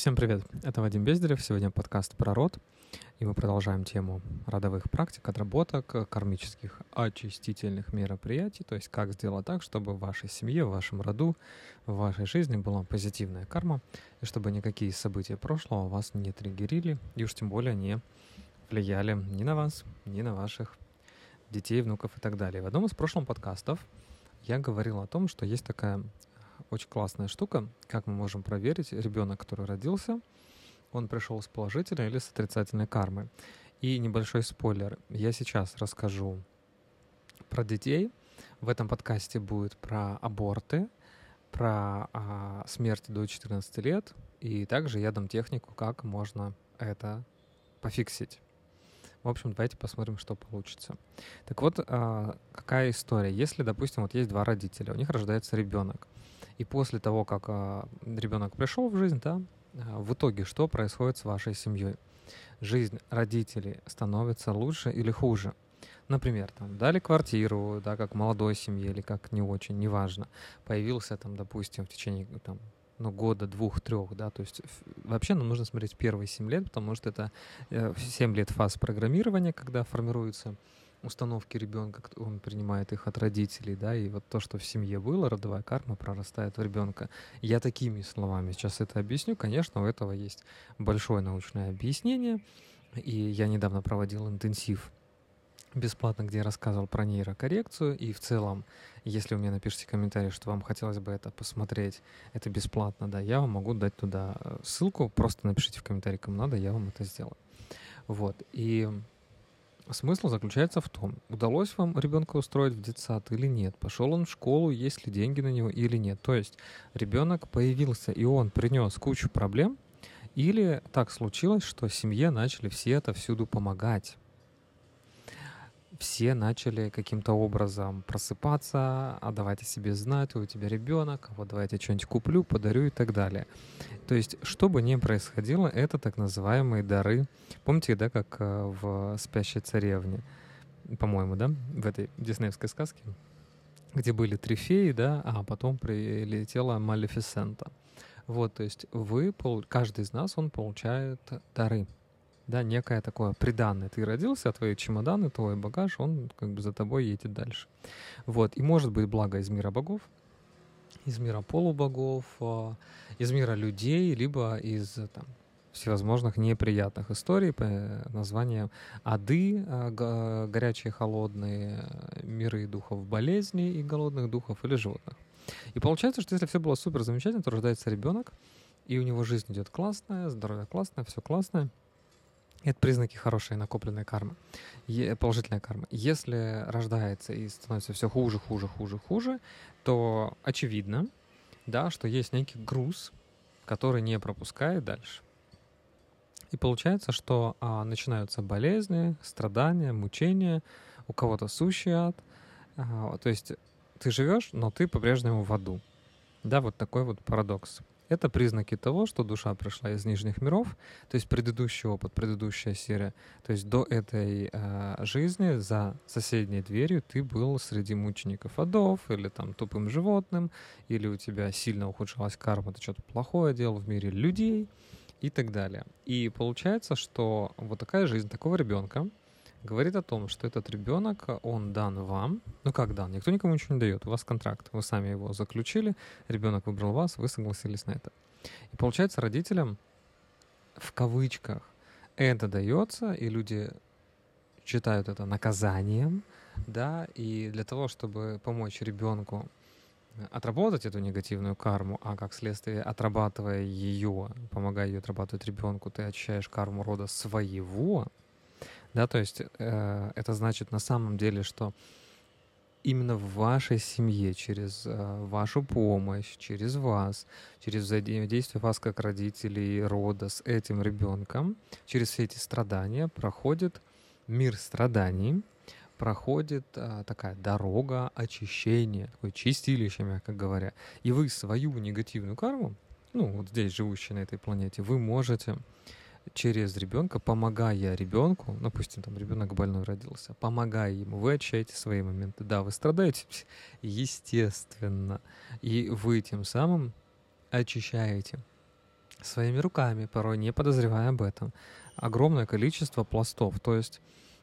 Всем привет, это Вадим Бездерев, сегодня подкаст про род, и мы продолжаем тему родовых практик, отработок, кармических очистительных мероприятий, то есть как сделать так, чтобы в вашей семье, в вашем роду, в вашей жизни была позитивная карма, и чтобы никакие события прошлого вас не триггерили, и уж тем более не влияли ни на вас, ни на ваших детей, внуков и так далее. В одном из прошлых подкастов я говорил о том, что есть такая очень классная штука, как мы можем проверить, ребенок, который родился, он пришел с положительной или с отрицательной кармой. И небольшой спойлер. Я сейчас расскажу про детей. В этом подкасте будет про аборты, про а, смерть до 14 лет. И также я дам технику, как можно это пофиксить. В общем, давайте посмотрим, что получится. Так вот, а, какая история? Если, допустим, вот есть два родителя, у них рождается ребенок, и после того, как а, ребенок пришел в жизнь, да, а, в итоге что происходит с вашей семьей? Жизнь родителей становится лучше или хуже? Например, там, дали квартиру, да, как молодой семье или как не очень, неважно. Появился там, допустим, в течение там, ну, года, двух, трех, да, то есть вообще нам нужно смотреть первые семь лет, потому что это э, семь лет фаз программирования, когда формируются установки ребенка, он принимает их от родителей, да, и вот то, что в семье было, родовая карма прорастает в ребенка. Я такими словами сейчас это объясню. Конечно, у этого есть большое научное объяснение, и я недавно проводил интенсив бесплатно, где я рассказывал про нейрокоррекцию, и в целом, если вы мне напишите комментарий, что вам хотелось бы это посмотреть, это бесплатно, да, я вам могу дать туда э, ссылку, просто напишите в комментарии, кому надо, я вам это сделаю. Вот, и Смысл заключается в том, удалось вам ребенка устроить в детсад или нет, пошел он в школу, есть ли деньги на него или нет. То есть ребенок появился, и он принес кучу проблем, или так случилось, что семье начали все это всюду помогать все начали каким-то образом просыпаться, а давайте себе знать, у тебя ребенок, вот давайте что-нибудь куплю, подарю и так далее. То есть, что бы ни происходило, это так называемые дары. Помните, да, как э, в «Спящей царевне», по-моему, да, в этой диснеевской сказке, где были три феи, да, а потом прилетела Малефисента. Вот, то есть вы, каждый из нас, он получает дары да, некое такое приданное. Ты родился, а твои чемоданы, твой багаж, он как бы за тобой едет дальше. Вот, и может быть благо из мира богов, из мира полубогов, а, из мира людей, либо из там, всевозможных неприятных историй по названиям ады, а, горячие, холодные, миры духов болезней и голодных духов или животных. И получается, что если все было супер замечательно, то рождается ребенок, и у него жизнь идет классная, здоровье классное, все классное — это признаки хорошей накопленной кармы, положительной кармы. Если рождается и становится все хуже, хуже, хуже, хуже, то очевидно, да, что есть некий груз, который не пропускает дальше. И получается, что а, начинаются болезни, страдания, мучения, у кого-то сущий ад. А, то есть ты живешь, но ты по-прежнему в аду. Да, вот такой вот парадокс. Это признаки того, что душа пришла из нижних миров, то есть предыдущий опыт, предыдущая серия. То есть до этой э, жизни за соседней дверью ты был среди мучеников адов, или там тупым животным, или у тебя сильно ухудшалась карма, ты что-то плохое делал в мире людей и так далее. И получается, что вот такая жизнь такого ребенка, говорит о том, что этот ребенок, он дан вам. Ну как дан? Никто никому ничего не дает. У вас контракт. Вы сами его заключили, ребенок выбрал вас, вы согласились на это. И получается, родителям в кавычках это дается, и люди считают это наказанием, да, и для того, чтобы помочь ребенку отработать эту негативную карму, а как следствие, отрабатывая ее, помогая ее отрабатывать ребенку, ты очищаешь карму рода своего, да, то есть э, это значит на самом деле, что именно в вашей семье, через э, вашу помощь, через вас, через взаимодействие вас как родителей, рода с этим ребенком, через все эти страдания проходит мир страданий, проходит э, такая дорога очищения, такое чистилище, мягко говоря. И вы свою негативную карму, ну вот здесь живущие на этой планете, вы можете через ребенка, помогая ребенку, ну, допустим, там ребенок больной родился, помогая ему, вы очищаете свои моменты. Да, вы страдаете, естественно, и вы тем самым очищаете своими руками, порой не подозревая об этом. Огромное количество пластов. То есть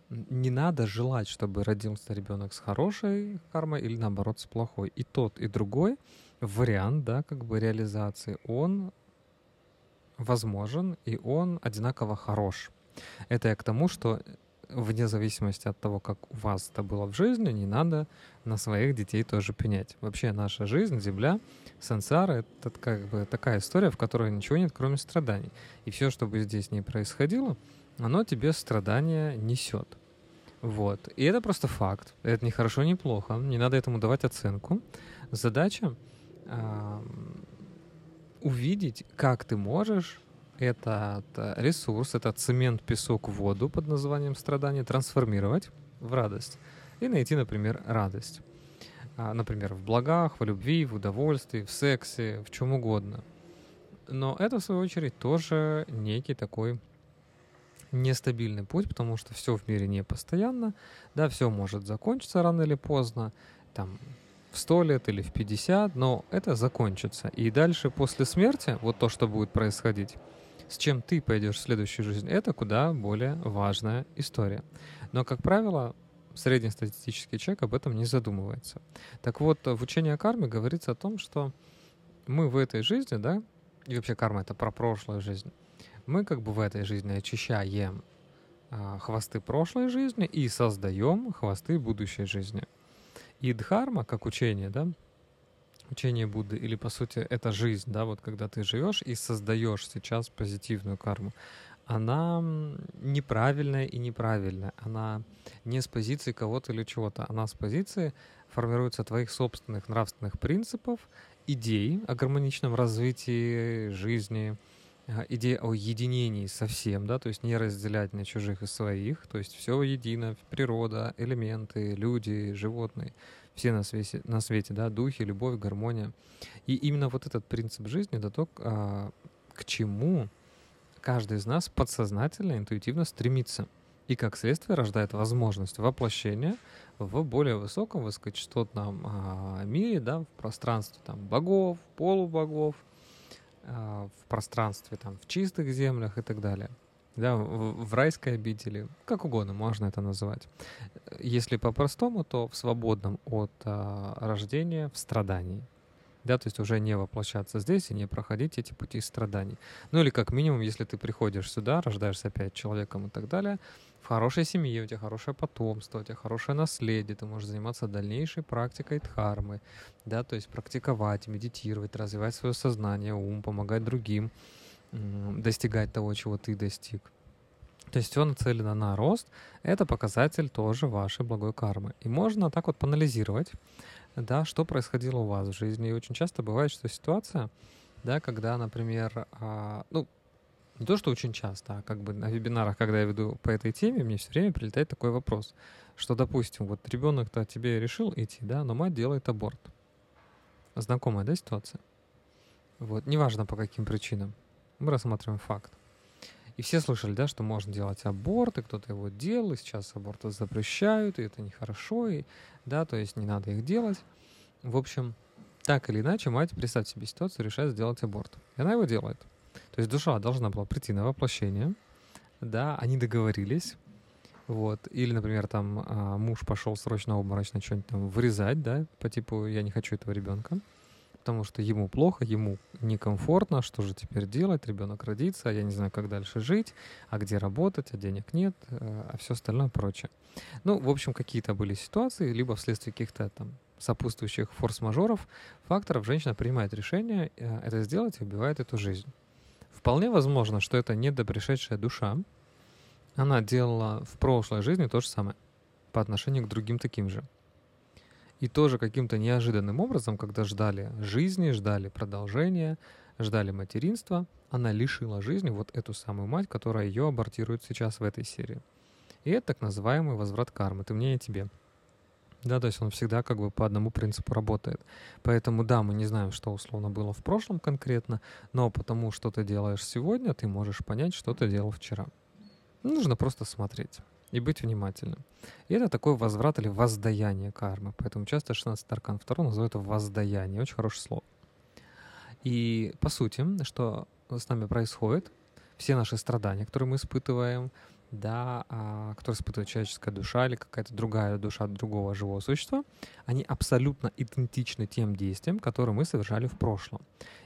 не надо желать, чтобы родился ребенок с хорошей кармой или наоборот с плохой. И тот, и другой вариант, да, как бы реализации, он возможен, и он одинаково хорош. Это я к тому, что вне зависимости от того, как у вас это было в жизни, не надо на своих детей тоже пенять. Вообще наша жизнь, Земля, сансара — это как бы такая история, в которой ничего нет, кроме страданий. И все, что бы здесь не происходило, оно тебе страдания несет. Вот. И это просто факт. Это не хорошо, не плохо. Не надо этому давать оценку. Задача э, увидеть, как ты можешь этот ресурс, этот цемент, песок, воду под названием страдание трансформировать в радость и найти, например, радость. А, например, в благах, в любви, в удовольствии, в сексе, в чем угодно. Но это, в свою очередь, тоже некий такой нестабильный путь, потому что все в мире не постоянно, да, все может закончиться рано или поздно, там, в 100 лет или в 50, но это закончится. И дальше, после смерти, вот то, что будет происходить, с чем ты пойдешь в следующую жизнь, это куда более важная история. Но, как правило, среднестатистический человек об этом не задумывается. Так вот, в учении о карме говорится о том, что мы в этой жизни, да, и вообще карма — это про прошлую жизнь, мы как бы в этой жизни очищаем а, хвосты прошлой жизни и создаем хвосты будущей жизни. И дхарма, как учение, да, учение Будды, или по сути это жизнь, да, вот когда ты живешь и создаешь сейчас позитивную карму, она неправильная и неправильная. Она не с позиции кого-то или чего-то. Она с позиции формируется твоих собственных нравственных принципов, идей о гармоничном развитии жизни, идея о единении совсем, да, то есть не разделять на чужих и своих, то есть все едино, природа, элементы, люди, животные все на свете, на свете, да, духи, любовь, гармония. И именно вот этот принцип жизни, это то, а, к чему каждый из нас подсознательно, интуитивно стремится. И как следствие рождает возможность воплощения в более высоком высокочастотном а, мире, да, в пространстве там, богов, полубогов, а, в пространстве там, в чистых землях и так далее да, в, в райской обители, как угодно можно это называть. Если по-простому, то в свободном от а, рождения в страдании. Да, то есть уже не воплощаться здесь и не проходить эти пути страданий. Ну или как минимум, если ты приходишь сюда, рождаешься опять человеком и так далее, в хорошей семье, у тебя хорошее потомство, у тебя хорошее наследие, ты можешь заниматься дальнейшей практикой дхармы, да, то есть практиковать, медитировать, развивать свое сознание, ум, помогать другим, достигать того, чего ты достиг. То есть все нацелено на рост. Это показатель тоже вашей благой кармы. И можно так вот поанализировать, да, что происходило у вас в жизни. И очень часто бывает, что ситуация, да, когда, например, а, ну, не то, что очень часто, а как бы на вебинарах, когда я веду по этой теме, мне все время прилетает такой вопрос, что, допустим, вот ребенок-то тебе решил идти, да, но мать делает аборт. Знакомая, да, ситуация? Вот, неважно по каким причинам. Мы рассматриваем факт. И все слышали, да, что можно делать аборт, и кто-то его делал, и сейчас аборты запрещают, и это нехорошо, и, да, то есть не надо их делать. В общем, так или иначе, мать, представьте себе ситуацию, решает сделать аборт. И она его делает. То есть душа должна была прийти на воплощение, да, они договорились, вот. Или, например, там а, муж пошел срочно обморочно что-нибудь там вырезать, да, по типу «я не хочу этого ребенка» потому что ему плохо, ему некомфортно, что же теперь делать, ребенок родится, а я не знаю, как дальше жить, а где работать, а денег нет, э, а все остальное прочее. Ну, в общем, какие-то были ситуации, либо вследствие каких-то там сопутствующих форс-мажоров, факторов, женщина принимает решение э, это сделать и убивает эту жизнь. Вполне возможно, что это недопришедшая душа, она делала в прошлой жизни то же самое по отношению к другим таким же. И тоже каким-то неожиданным образом, когда ждали жизни, ждали продолжения, ждали материнства, она лишила жизни вот эту самую мать, которая ее абортирует сейчас в этой серии. И это так называемый возврат кармы. Ты мне, и тебе. Да, то есть он всегда как бы по одному принципу работает. Поэтому да, мы не знаем, что условно было в прошлом конкретно, но потому что ты делаешь сегодня, ты можешь понять, что ты делал вчера. Нужно просто смотреть и быть внимательным. И это такой возврат или воздаяние кармы. Поэтому часто 16 аркан 2 называют воздаяние. Очень хорошее слово. И по сути, что с нами происходит, все наши страдания, которые мы испытываем, да, а, которые испытывает человеческая душа или какая-то другая душа другого живого существа, они абсолютно идентичны тем действиям, которые мы совершали в прошлом.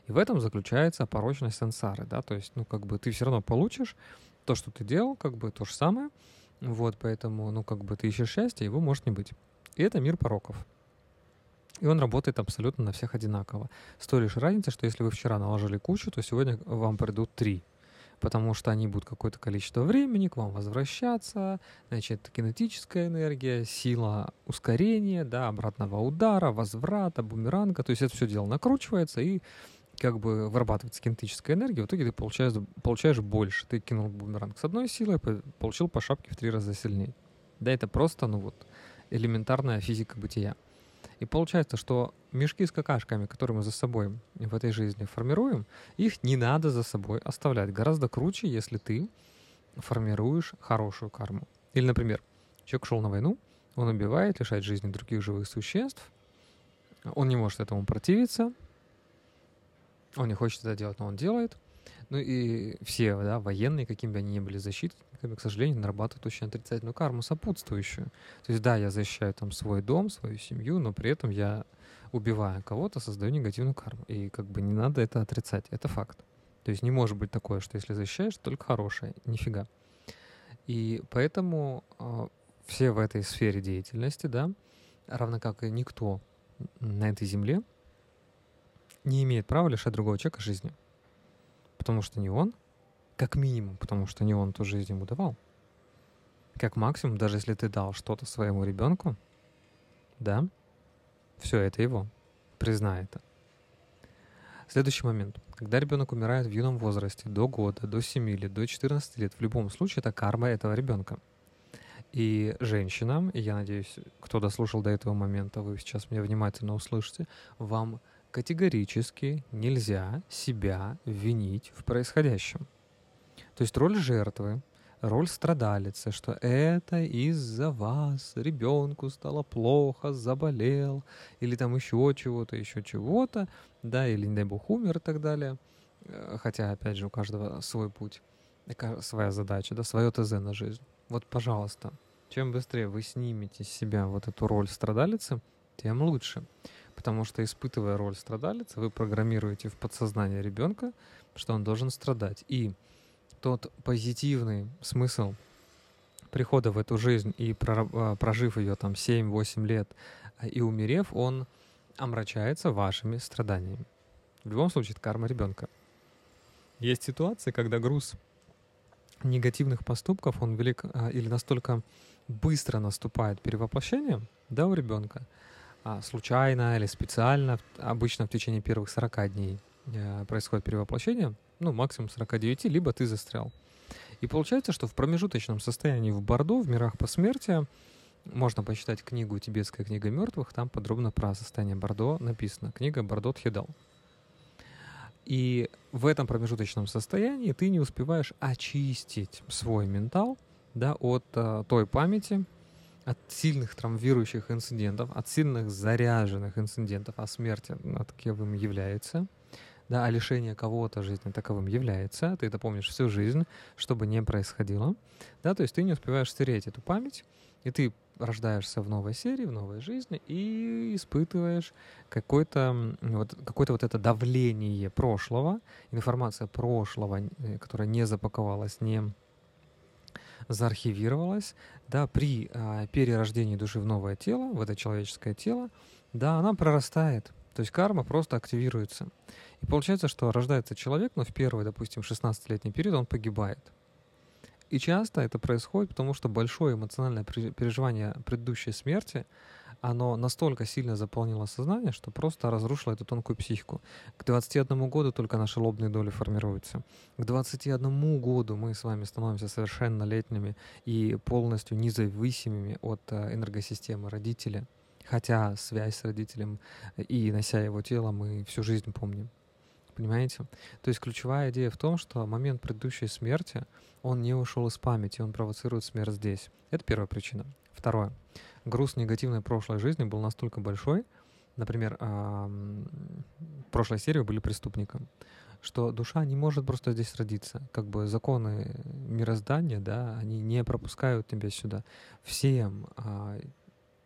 И в этом заключается порочность сансары, да, то есть, ну, как бы ты все равно получишь то, что ты делал, как бы то же самое, вот, поэтому, ну, как бы ты ищешь счастье, его может не быть. И это мир пороков. И он работает абсолютно на всех одинаково. С той лишь разницей, что если вы вчера наложили кучу, то сегодня вам придут три потому что они будут какое-то количество времени к вам возвращаться, значит, кинетическая энергия, сила ускорения, да, обратного удара, возврата, бумеранга, то есть это все дело накручивается и как бы вырабатывается кинетическая энергия, в итоге ты получаешь, получаешь больше. Ты кинул бумеранг с одной силой, получил по шапке в три раза сильнее. Да, это просто, ну вот, элементарная физика бытия. И получается, что мешки с какашками, которые мы за собой в этой жизни формируем, их не надо за собой оставлять. Гораздо круче, если ты формируешь хорошую карму. Или, например, человек шел на войну, он убивает, лишает жизни других живых существ, он не может этому противиться, он не хочет это делать, но он делает. Ну и все да, военные, какими бы они ни были к сожалению, нарабатывают очень отрицательную карму сопутствующую. То есть да, я защищаю там свой дом, свою семью, но при этом я убивая кого-то, создаю негативную карму. И как бы не надо это отрицать, это факт. То есть не может быть такое, что если защищаешь, только хорошее. Нифига. И поэтому э, все в этой сфере деятельности, да, равно как и никто на этой земле, не имеет права лишать другого человека жизни потому что не он, как минимум, потому что не он ту жизнь ему давал. Как максимум, даже если ты дал что-то своему ребенку, да, все это его. Признай это. Следующий момент. Когда ребенок умирает в юном возрасте, до года, до 7 лет, до 14 лет, в любом случае это карма этого ребенка. И женщинам, и я надеюсь, кто дослушал до этого момента, вы сейчас меня внимательно услышите, вам категорически нельзя себя винить в происходящем. То есть роль жертвы, роль страдалицы, что это из-за вас ребенку стало плохо, заболел, или там еще чего-то, еще чего-то, да, или, не дай бог, умер и так далее. Э, хотя, опять же, у каждого свой путь, своя задача, да, свое ТЗ на жизнь. Вот, пожалуйста, чем быстрее вы снимете с себя вот эту роль страдалицы, тем лучше потому что, испытывая роль страдалицы, вы программируете в подсознание ребенка, что он должен страдать. И тот позитивный смысл прихода в эту жизнь и а, прожив ее там 7-8 лет а, и умерев, он омрачается вашими страданиями. В любом случае, это карма ребенка. Есть ситуации, когда груз негативных поступков, он велик а, или настолько быстро наступает перевоплощение, да, у ребенка, а, случайно или специально, обычно в течение первых 40 дней э, происходит перевоплощение, ну, максимум 49, либо ты застрял. И получается, что в промежуточном состоянии в Бордо, в мирах посмертия, можно почитать книгу «Тибетская книга мертвых», там подробно про состояние Бордо написано. Книга Бордо Тхедал. И в этом промежуточном состоянии ты не успеваешь очистить свой ментал да, от uh, той памяти, от сильных травмирующих инцидентов, от сильных заряженных инцидентов, а смерть таковым является, да, а лишение кого-то жизни таковым является, ты это помнишь всю жизнь, что бы ни происходило, да, то есть ты не успеваешь стереть эту память, и ты рождаешься в новой серии, в новой жизни и испытываешь какое-то вот, какое-то вот это давление прошлого, информация прошлого, э, которая не запаковалась, не заархивировалась, да, при а, перерождении души в новое тело, в это человеческое тело, да, она прорастает. То есть карма просто активируется. И получается, что рождается человек, но в первый, допустим, 16-летний период он погибает. И часто это происходит, потому что большое эмоциональное переживание предыдущей смерти, оно настолько сильно заполнило сознание, что просто разрушило эту тонкую психику. К 21 году только наши лобные доли формируются. К 21 году мы с вами становимся совершеннолетними и полностью независимыми от э, энергосистемы родителя. Хотя связь с родителем и нося его тело мы всю жизнь помним. Понимаете? То есть ключевая идея в том, что момент предыдущей смерти, он не ушел из памяти, он провоцирует смерть здесь. Это первая причина. Второе груз негативной прошлой жизни был настолько большой, например, в прошлой серии были преступником. что душа не может просто здесь родиться. Как бы законы мироздания, да, они не пропускают тебя сюда. Всем, а,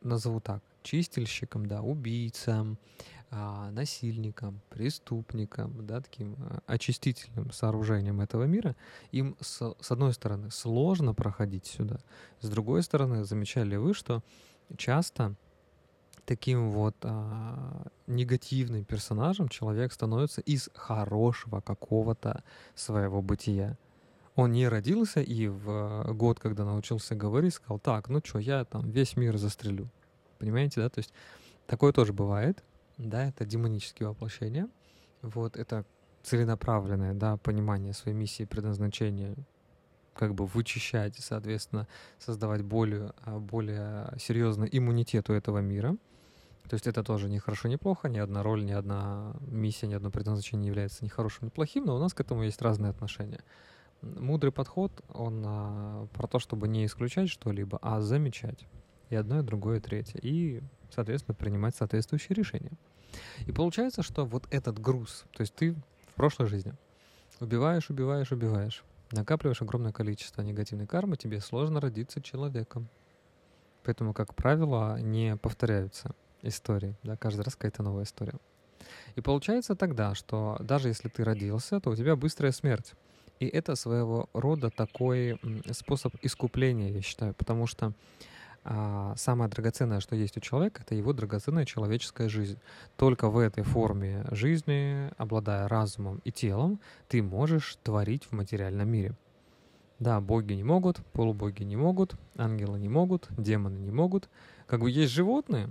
назову так, чистильщикам, да, убийцам, а, насильникам, преступникам, да, таким а, очистительным сооружением этого мира, им с, с одной стороны сложно проходить сюда, с другой стороны, замечали вы, что часто таким вот а, негативным персонажем человек становится из хорошего какого-то своего бытия. Он не родился и в год, когда научился говорить, сказал, так, ну что, я там весь мир застрелю. Понимаете, да? То есть такое тоже бывает да, это демонические воплощения. Вот это целенаправленное, да, понимание своей миссии предназначения, как бы вычищать и, соответственно, создавать более, а, более серьезный иммунитет у этого мира. То есть это тоже не хорошо, не плохо, ни одна роль, ни одна миссия, ни одно предназначение не является ни хорошим, ни плохим, но у нас к этому есть разные отношения. Мудрый подход, он а, про то, чтобы не исключать что-либо, а замечать. И одно, и другое, и третье. И соответственно, принимать соответствующие решения. И получается, что вот этот груз, то есть ты в прошлой жизни убиваешь, убиваешь, убиваешь, накапливаешь огромное количество негативной кармы, тебе сложно родиться человеком. Поэтому, как правило, не повторяются истории, да, каждый раз какая-то новая история. И получается тогда, что даже если ты родился, то у тебя быстрая смерть. И это своего рода такой способ искупления, я считаю, потому что самое драгоценное, что есть у человека, это его драгоценная человеческая жизнь. Только в этой форме жизни, обладая разумом и телом, ты можешь творить в материальном мире. Да, боги не могут, полубоги не могут, ангелы не могут, демоны не могут. Как бы есть животные,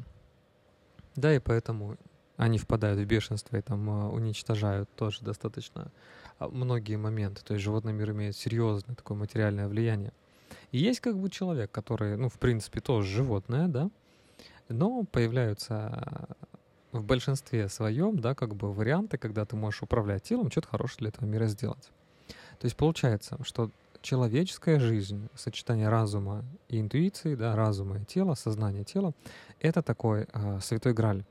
да, и поэтому они впадают в бешенство и там а, уничтожают тоже достаточно а, многие моменты. То есть животный мир имеет серьезное такое материальное влияние. И есть как бы человек, который, ну, в принципе, тоже животное, да, но появляются в большинстве своем, да, как бы варианты, когда ты можешь управлять телом, что-то хорошее для этого мира сделать. То есть получается, что человеческая жизнь, сочетание разума и интуиции, да, разума и тела, сознания тела, это такой э, святой граль.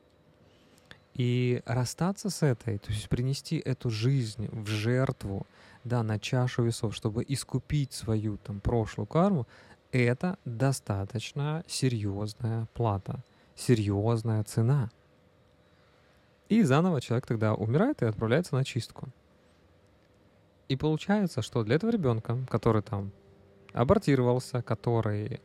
И расстаться с этой, то есть принести эту жизнь в жертву, да, на чашу весов, чтобы искупить свою там прошлую карму, это достаточно серьезная плата, серьезная цена. И заново человек тогда умирает и отправляется на чистку. И получается, что для этого ребенка, который там абортировался, который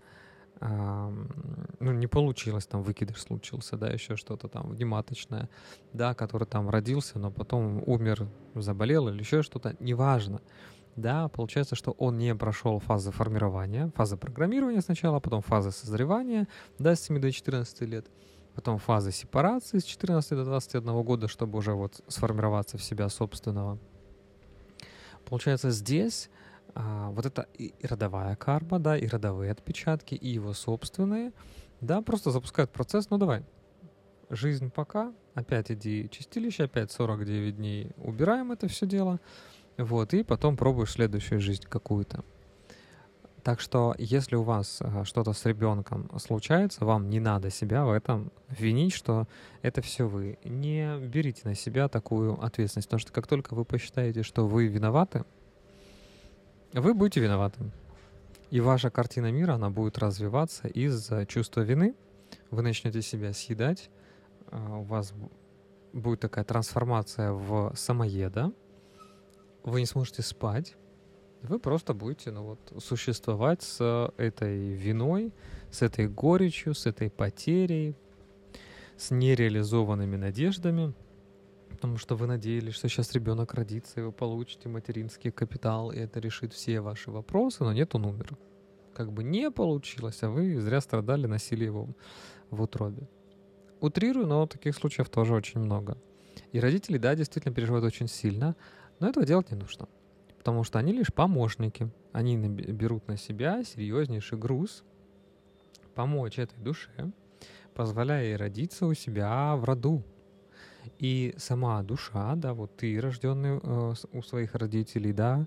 ну, не получилось, там выкидыш случился, да, еще что-то там внематочное, да, который там родился, но потом умер, заболел или еще что-то, неважно. Да, получается, что он не прошел фазы формирования, фазы программирования сначала, потом фазы созревания, да, с 7 до 14 лет, потом фазы сепарации с 14 до 21 года, чтобы уже вот сформироваться в себя собственного. Получается, здесь а, вот это и родовая карма, да, и родовые отпечатки, и его собственные, да, просто запускают процесс, ну давай, жизнь пока, опять иди чистилище, опять 49 дней убираем это все дело, вот, и потом пробуешь следующую жизнь какую-то. Так что, если у вас а, что-то с ребенком случается, вам не надо себя в этом винить, что это все вы. Не берите на себя такую ответственность, потому что как только вы посчитаете, что вы виноваты, вы будете виноваты. И ваша картина мира, она будет развиваться из-за чувства вины. Вы начнете себя съедать, а, у вас будет такая трансформация в самоеда, вы не сможете спать, вы просто будете ну, вот, существовать с этой виной, с этой горечью, с этой потерей, с нереализованными надеждами – потому что вы надеялись, что сейчас ребенок родится, и вы получите материнский капитал, и это решит все ваши вопросы, но нет, он умер. Как бы не получилось, а вы зря страдали, носили его в утробе. Утрирую, но таких случаев тоже очень много. И родители, да, действительно переживают очень сильно, но этого делать не нужно. Потому что они лишь помощники. Они берут на себя серьезнейший груз помочь этой душе, позволяя ей родиться у себя в роду, и сама душа, да, вот ты рожденный э, у своих родителей, да,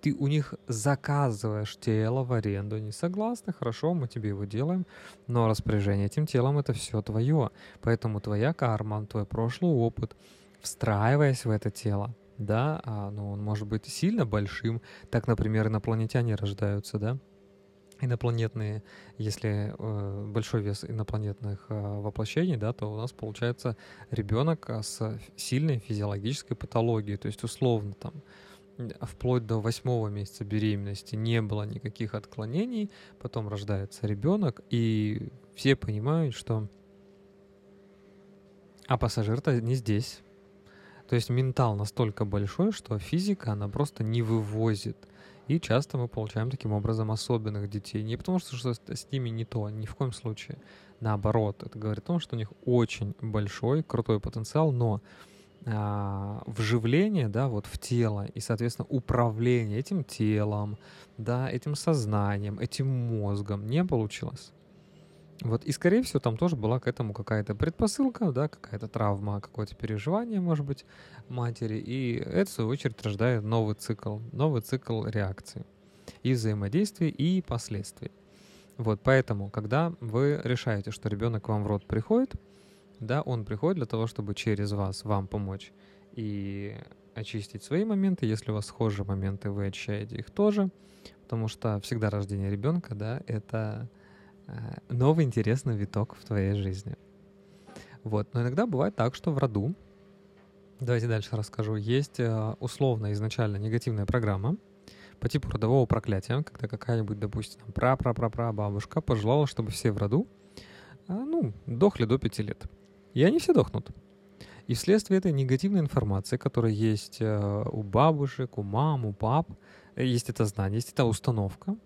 ты у них заказываешь тело в аренду, они согласны, хорошо, мы тебе его делаем, но распоряжение этим телом это все твое, поэтому твоя карма, твой прошлый опыт, встраиваясь в это тело, да, а, ну, он может быть сильно большим. Так, например, инопланетяне рождаются, да, инопланетные, если э, большой вес инопланетных э, воплощений, да, то у нас получается ребенок а, с сильной физиологической патологией, то есть условно там вплоть до восьмого месяца беременности не было никаких отклонений, потом рождается ребенок, и все понимают, что а пассажир-то не здесь. То есть ментал настолько большой, что физика, она просто не вывозит. И часто мы получаем таким образом особенных детей. Не потому что, что с ними не то, ни в коем случае. Наоборот, это говорит о том, что у них очень большой, крутой потенциал, но а, вживление, да, вот в тело и, соответственно, управление этим телом, да, этим сознанием, этим мозгом не получилось. Вот, и, скорее всего, там тоже была к этому какая-то предпосылка, да, какая-то травма, какое-то переживание, может быть, матери, и это, в свою очередь, рождает новый цикл, новый цикл реакций и взаимодействия, и последствий. Вот, поэтому, когда вы решаете, что ребенок вам в рот приходит, да, он приходит для того, чтобы через вас вам помочь и очистить свои моменты. Если у вас схожие моменты, вы очищаете их тоже, потому что всегда рождение ребенка, да, это новый интересный виток в твоей жизни. Вот, но иногда бывает так, что в роду, давайте дальше расскажу, есть э, условно изначально негативная программа по типу родового проклятия, когда какая-нибудь, допустим, пра-пра-пра-пра бабушка пожелала, чтобы все в роду, э, ну, дохли до пяти лет. И они все дохнут. И вследствие этой негативной информации, которая есть э, у бабушек, у мам, у пап, э, есть это знание, есть эта установка,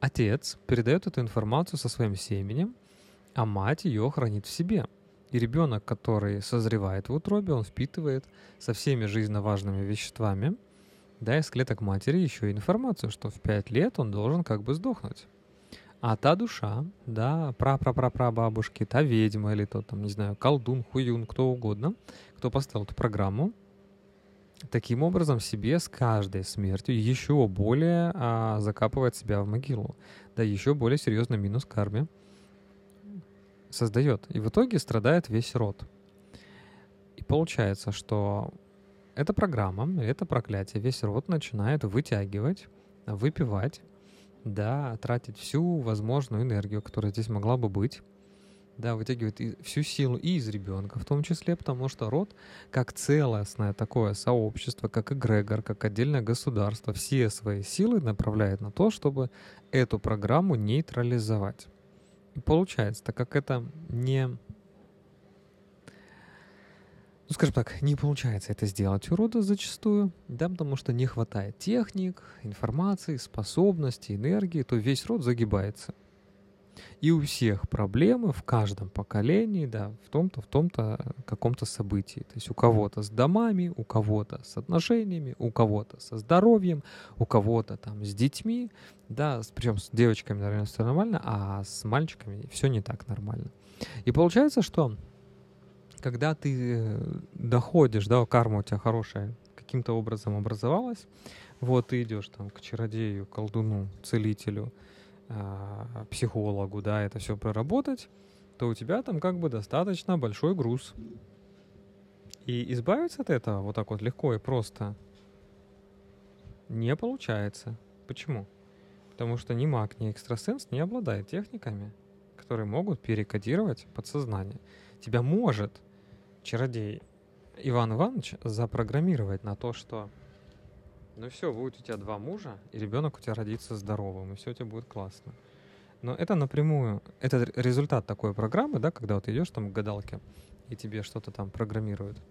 отец передает эту информацию со своим семенем, а мать ее хранит в себе. И ребенок, который созревает в утробе, он впитывает со всеми жизненно важными веществами, да, из клеток матери еще и информацию, что в 5 лет он должен как бы сдохнуть. А та душа, да, пра-пра-пра-пра бабушки, та ведьма или тот там, не знаю, колдун, хуюн, кто угодно, кто поставил эту программу, таким образом себе с каждой смертью еще более а, закапывает себя в могилу, да, еще более серьезный минус карме создает. И в итоге страдает весь род. И получается, что эта программа, это проклятие, весь род начинает вытягивать, выпивать да, тратить всю возможную энергию, которая здесь могла бы быть, да, вытягивает всю силу и из ребенка в том числе, потому что род как целостное такое сообщество, как эгрегор, как отдельное государство, все свои силы направляет на то, чтобы эту программу нейтрализовать. И получается, так как это не ну, скажем так, не получается это сделать у рода зачастую, да, потому что не хватает техник, информации, способностей, энергии, то весь род загибается. И у всех проблемы в каждом поколении, да, в том-то, в том-то каком-то событии. То есть у кого-то с домами, у кого-то с отношениями, у кого-то со здоровьем, у кого-то там с детьми, да, причем с девочками, наверное, все нормально, а с мальчиками все не так нормально. И получается, что когда ты э, доходишь, да, карма у тебя хорошая, каким-то образом образовалась, вот ты идешь там к чародею, колдуну, целителю, э, психологу, да, это все проработать, то у тебя там как бы достаточно большой груз. И избавиться от этого вот так вот легко и просто не получается. Почему? Потому что ни маг, ни экстрасенс не обладает техниками, которые могут перекодировать подсознание. Тебя может чародей Иван Иванович запрограммировать на то, что ну все, будет у тебя два мужа, и ребенок у тебя родится здоровым, и все у тебя будет классно. Но это напрямую, это результат такой программы, да, когда вот идешь там к гадалке, и тебе что-то там программируют.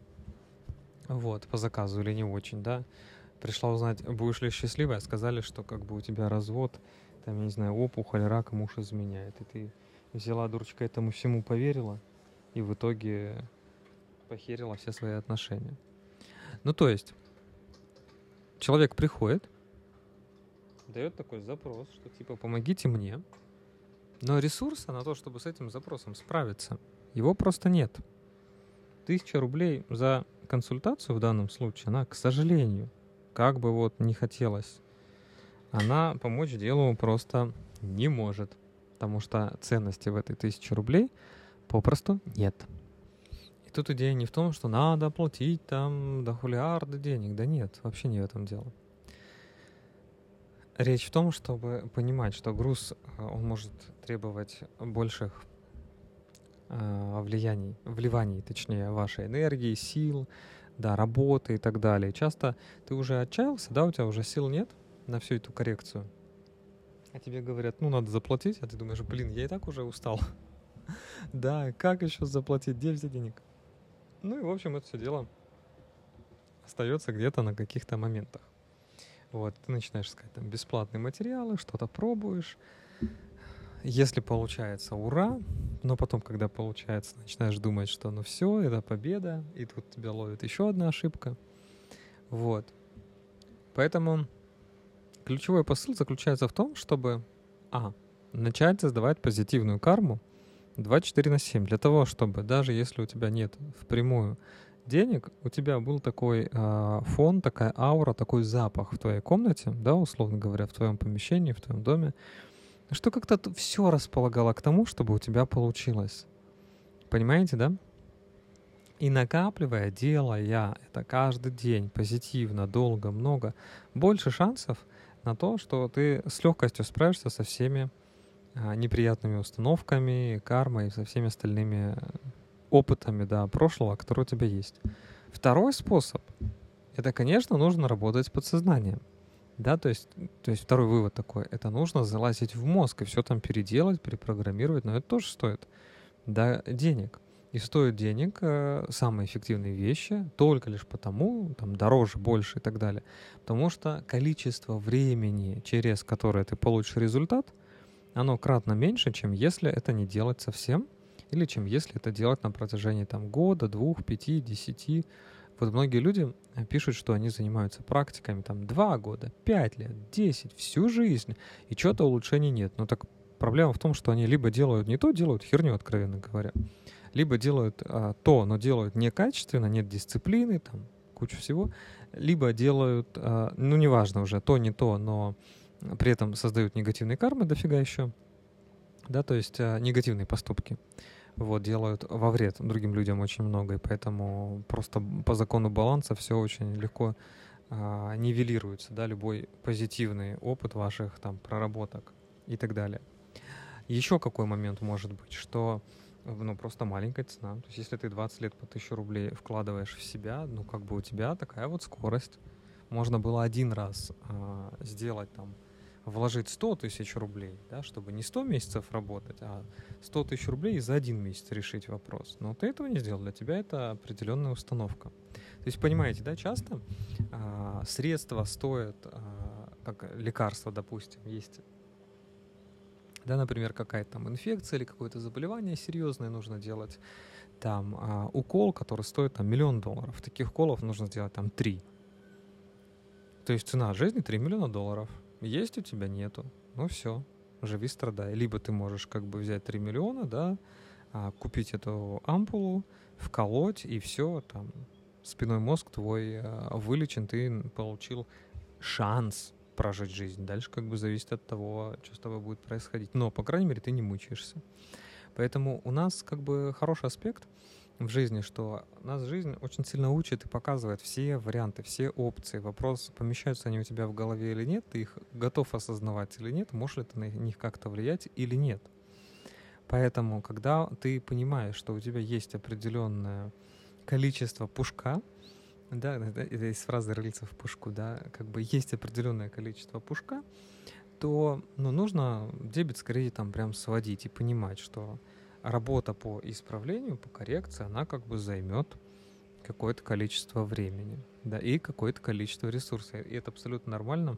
Вот, по заказу или не очень, да. Пришла узнать, будешь ли счастливая, сказали, что как бы у тебя развод, там, я не знаю, опухоль, рак, муж изменяет. И ты взяла, дурочка, этому всему поверила, и в итоге похерила все свои отношения. Ну, то есть, человек приходит, дает такой запрос, что типа помогите мне, но ресурса на то, чтобы с этим запросом справиться, его просто нет. Тысяча рублей за консультацию в данном случае, она, к сожалению, как бы вот не хотелось, она помочь делу просто не может, потому что ценности в этой тысяче рублей попросту нет тут идея не в том, что надо платить там до хулиарда денег. Да нет, вообще не в этом дело. Речь в том, чтобы понимать, что груз, э, он может требовать больших э, влияний, вливаний, точнее, вашей энергии, сил, да, работы и так далее. Часто ты уже отчаялся, да, у тебя уже сил нет на всю эту коррекцию. А тебе говорят, ну, надо заплатить, а ты думаешь, блин, я и так уже устал. да, как еще заплатить, где взять денег? Ну и, в общем, это все дело остается где-то на каких-то моментах. Вот, ты начинаешь искать там бесплатные материалы, что-то пробуешь. Если получается, ура, но потом, когда получается, начинаешь думать, что ну все, это победа, и тут тебя ловит еще одна ошибка. Вот. Поэтому ключевой посыл заключается в том, чтобы, а, начать создавать позитивную карму 24 на 7, для того, чтобы даже если у тебя нет впрямую денег, у тебя был такой э, фон, такая аура, такой запах в твоей комнате, да, условно говоря, в твоем помещении, в твоем доме, что как-то все располагало к тому, чтобы у тебя получилось. Понимаете, да? И накапливая, делая это каждый день позитивно, долго, много, больше шансов на то, что ты с легкостью справишься со всеми неприятными установками, кармой и со всеми остальными опытами да, прошлого, которые у тебя есть. Второй способ — это, конечно, нужно работать с подсознанием. Да, то есть, то есть второй вывод такой, это нужно залазить в мозг и все там переделать, перепрограммировать, но это тоже стоит да, денег. И стоит денег э, самые эффективные вещи только лишь потому, там дороже, больше и так далее, потому что количество времени, через которое ты получишь результат, оно кратно меньше, чем если это не делать совсем, или чем если это делать на протяжении там, года, двух, пяти, десяти. Вот многие люди э, пишут, что они занимаются практиками там два года, пять лет, десять, всю жизнь, и чего-то улучшений нет. Но так проблема в том, что они либо делают не то, делают херню, откровенно говоря, либо делают а, то, но делают некачественно, нет дисциплины, там куча всего, либо делают, а, ну неважно уже, то, не то, но при этом создают негативные кармы дофига еще, да, то есть а, негативные поступки вот, делают во вред другим людям очень много, и поэтому просто по закону баланса все очень легко а, нивелируется, да, любой позитивный опыт ваших там проработок и так далее. Еще какой момент может быть, что ну, просто маленькая цена. То есть, если ты 20 лет по 1000 рублей вкладываешь в себя, ну, как бы у тебя такая вот скорость. Можно было один раз а, сделать там вложить 100 тысяч рублей, да, чтобы не 100 месяцев работать, а 100 тысяч рублей за один месяц решить вопрос. Но ты этого не сделал, для тебя это определенная установка. То есть, понимаете, да, часто а, средства стоят, а, как лекарство, допустим, есть да, например, какая-то там инфекция или какое-то заболевание серьезное нужно делать, там а, укол, который стоит там миллион долларов. Таких уколов нужно сделать там три. То есть цена жизни 3 миллиона долларов. Есть у тебя нету. Ну все, живи, страдай. Либо ты можешь как бы взять 3 миллиона, да, а, купить эту ампулу, вколоть, и все, там, спиной мозг твой а, вылечен, ты получил шанс прожить жизнь. Дальше как бы зависит от того, что с тобой будет происходить. Но, по крайней мере, ты не мучаешься. Поэтому у нас как бы хороший аспект — в жизни, что нас жизнь очень сильно учит и показывает все варианты, все опции. Вопрос, помещаются они у тебя в голове или нет, ты их готов осознавать или нет, можешь ли ты на них как-то влиять или нет. Поэтому, когда ты понимаешь, что у тебя есть определенное количество пушка, да, это из фразы «рыльца в пушку», да, как бы есть определенное количество пушка, то ну, нужно дебет с кредитом прям сводить и понимать, что работа по исправлению, по коррекции, она как бы займет какое-то количество времени, да, и какое-то количество ресурсов. И это абсолютно нормально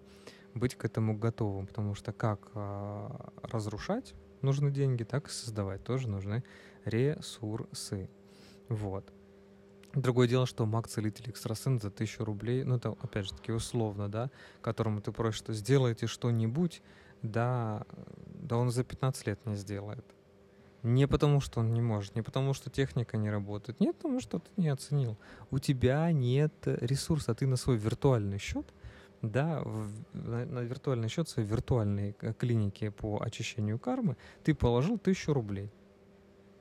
быть к этому готовым, потому что как э, разрушать нужны деньги, так и создавать тоже нужны ресурсы. Вот. Другое дело, что маг-целитель экстрасенс за тысячу рублей, ну это опять же таки условно, да, которому ты просишь, что сделайте что-нибудь, да, да он за 15 лет не сделает. Не потому, что он не может, не потому, что техника не работает, нет, потому что ты не оценил. У тебя нет ресурса, ты на свой виртуальный счет, да, в, на, на виртуальный счет своей виртуальной э, клиники по очищению кармы, ты положил тысячу рублей.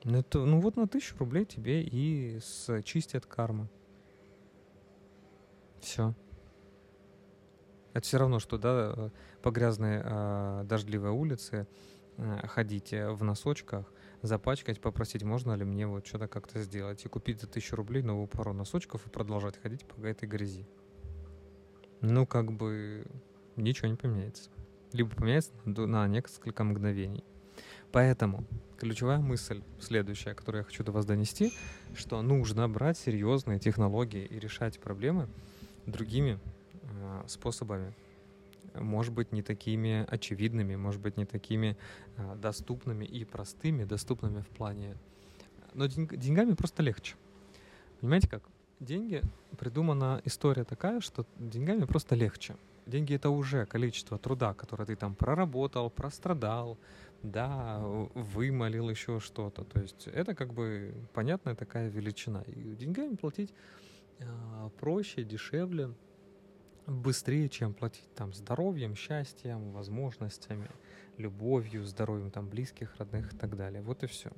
Ну, это, ну вот на тысячу рублей тебе и чистят кармы. Все. Это все равно, что да, по грязной э, дождливой улице э, ходить в носочках, запачкать, попросить, можно ли мне вот что-то как-то сделать, и купить за тысячу рублей новую пару носочков и продолжать ходить по этой грязи. Ну, как бы ничего не поменяется. Либо поменяется на несколько мгновений. Поэтому ключевая мысль следующая, которую я хочу до вас донести, что нужно брать серьезные технологии и решать проблемы другими э, способами. Может быть, не такими очевидными, может быть, не такими э, доступными и простыми, доступными в плане... Но деньг, деньгами просто легче. Понимаете как? Деньги, придумана история такая, что деньгами просто легче. Деньги — это уже количество труда, которое ты там проработал, прострадал, да, вымолил еще что-то. То есть это как бы понятная такая величина. И деньгами платить э, проще, дешевле, быстрее, чем платить там здоровьем, счастьем, возможностями, любовью, здоровьем там близких, родных и так далее. Вот и все.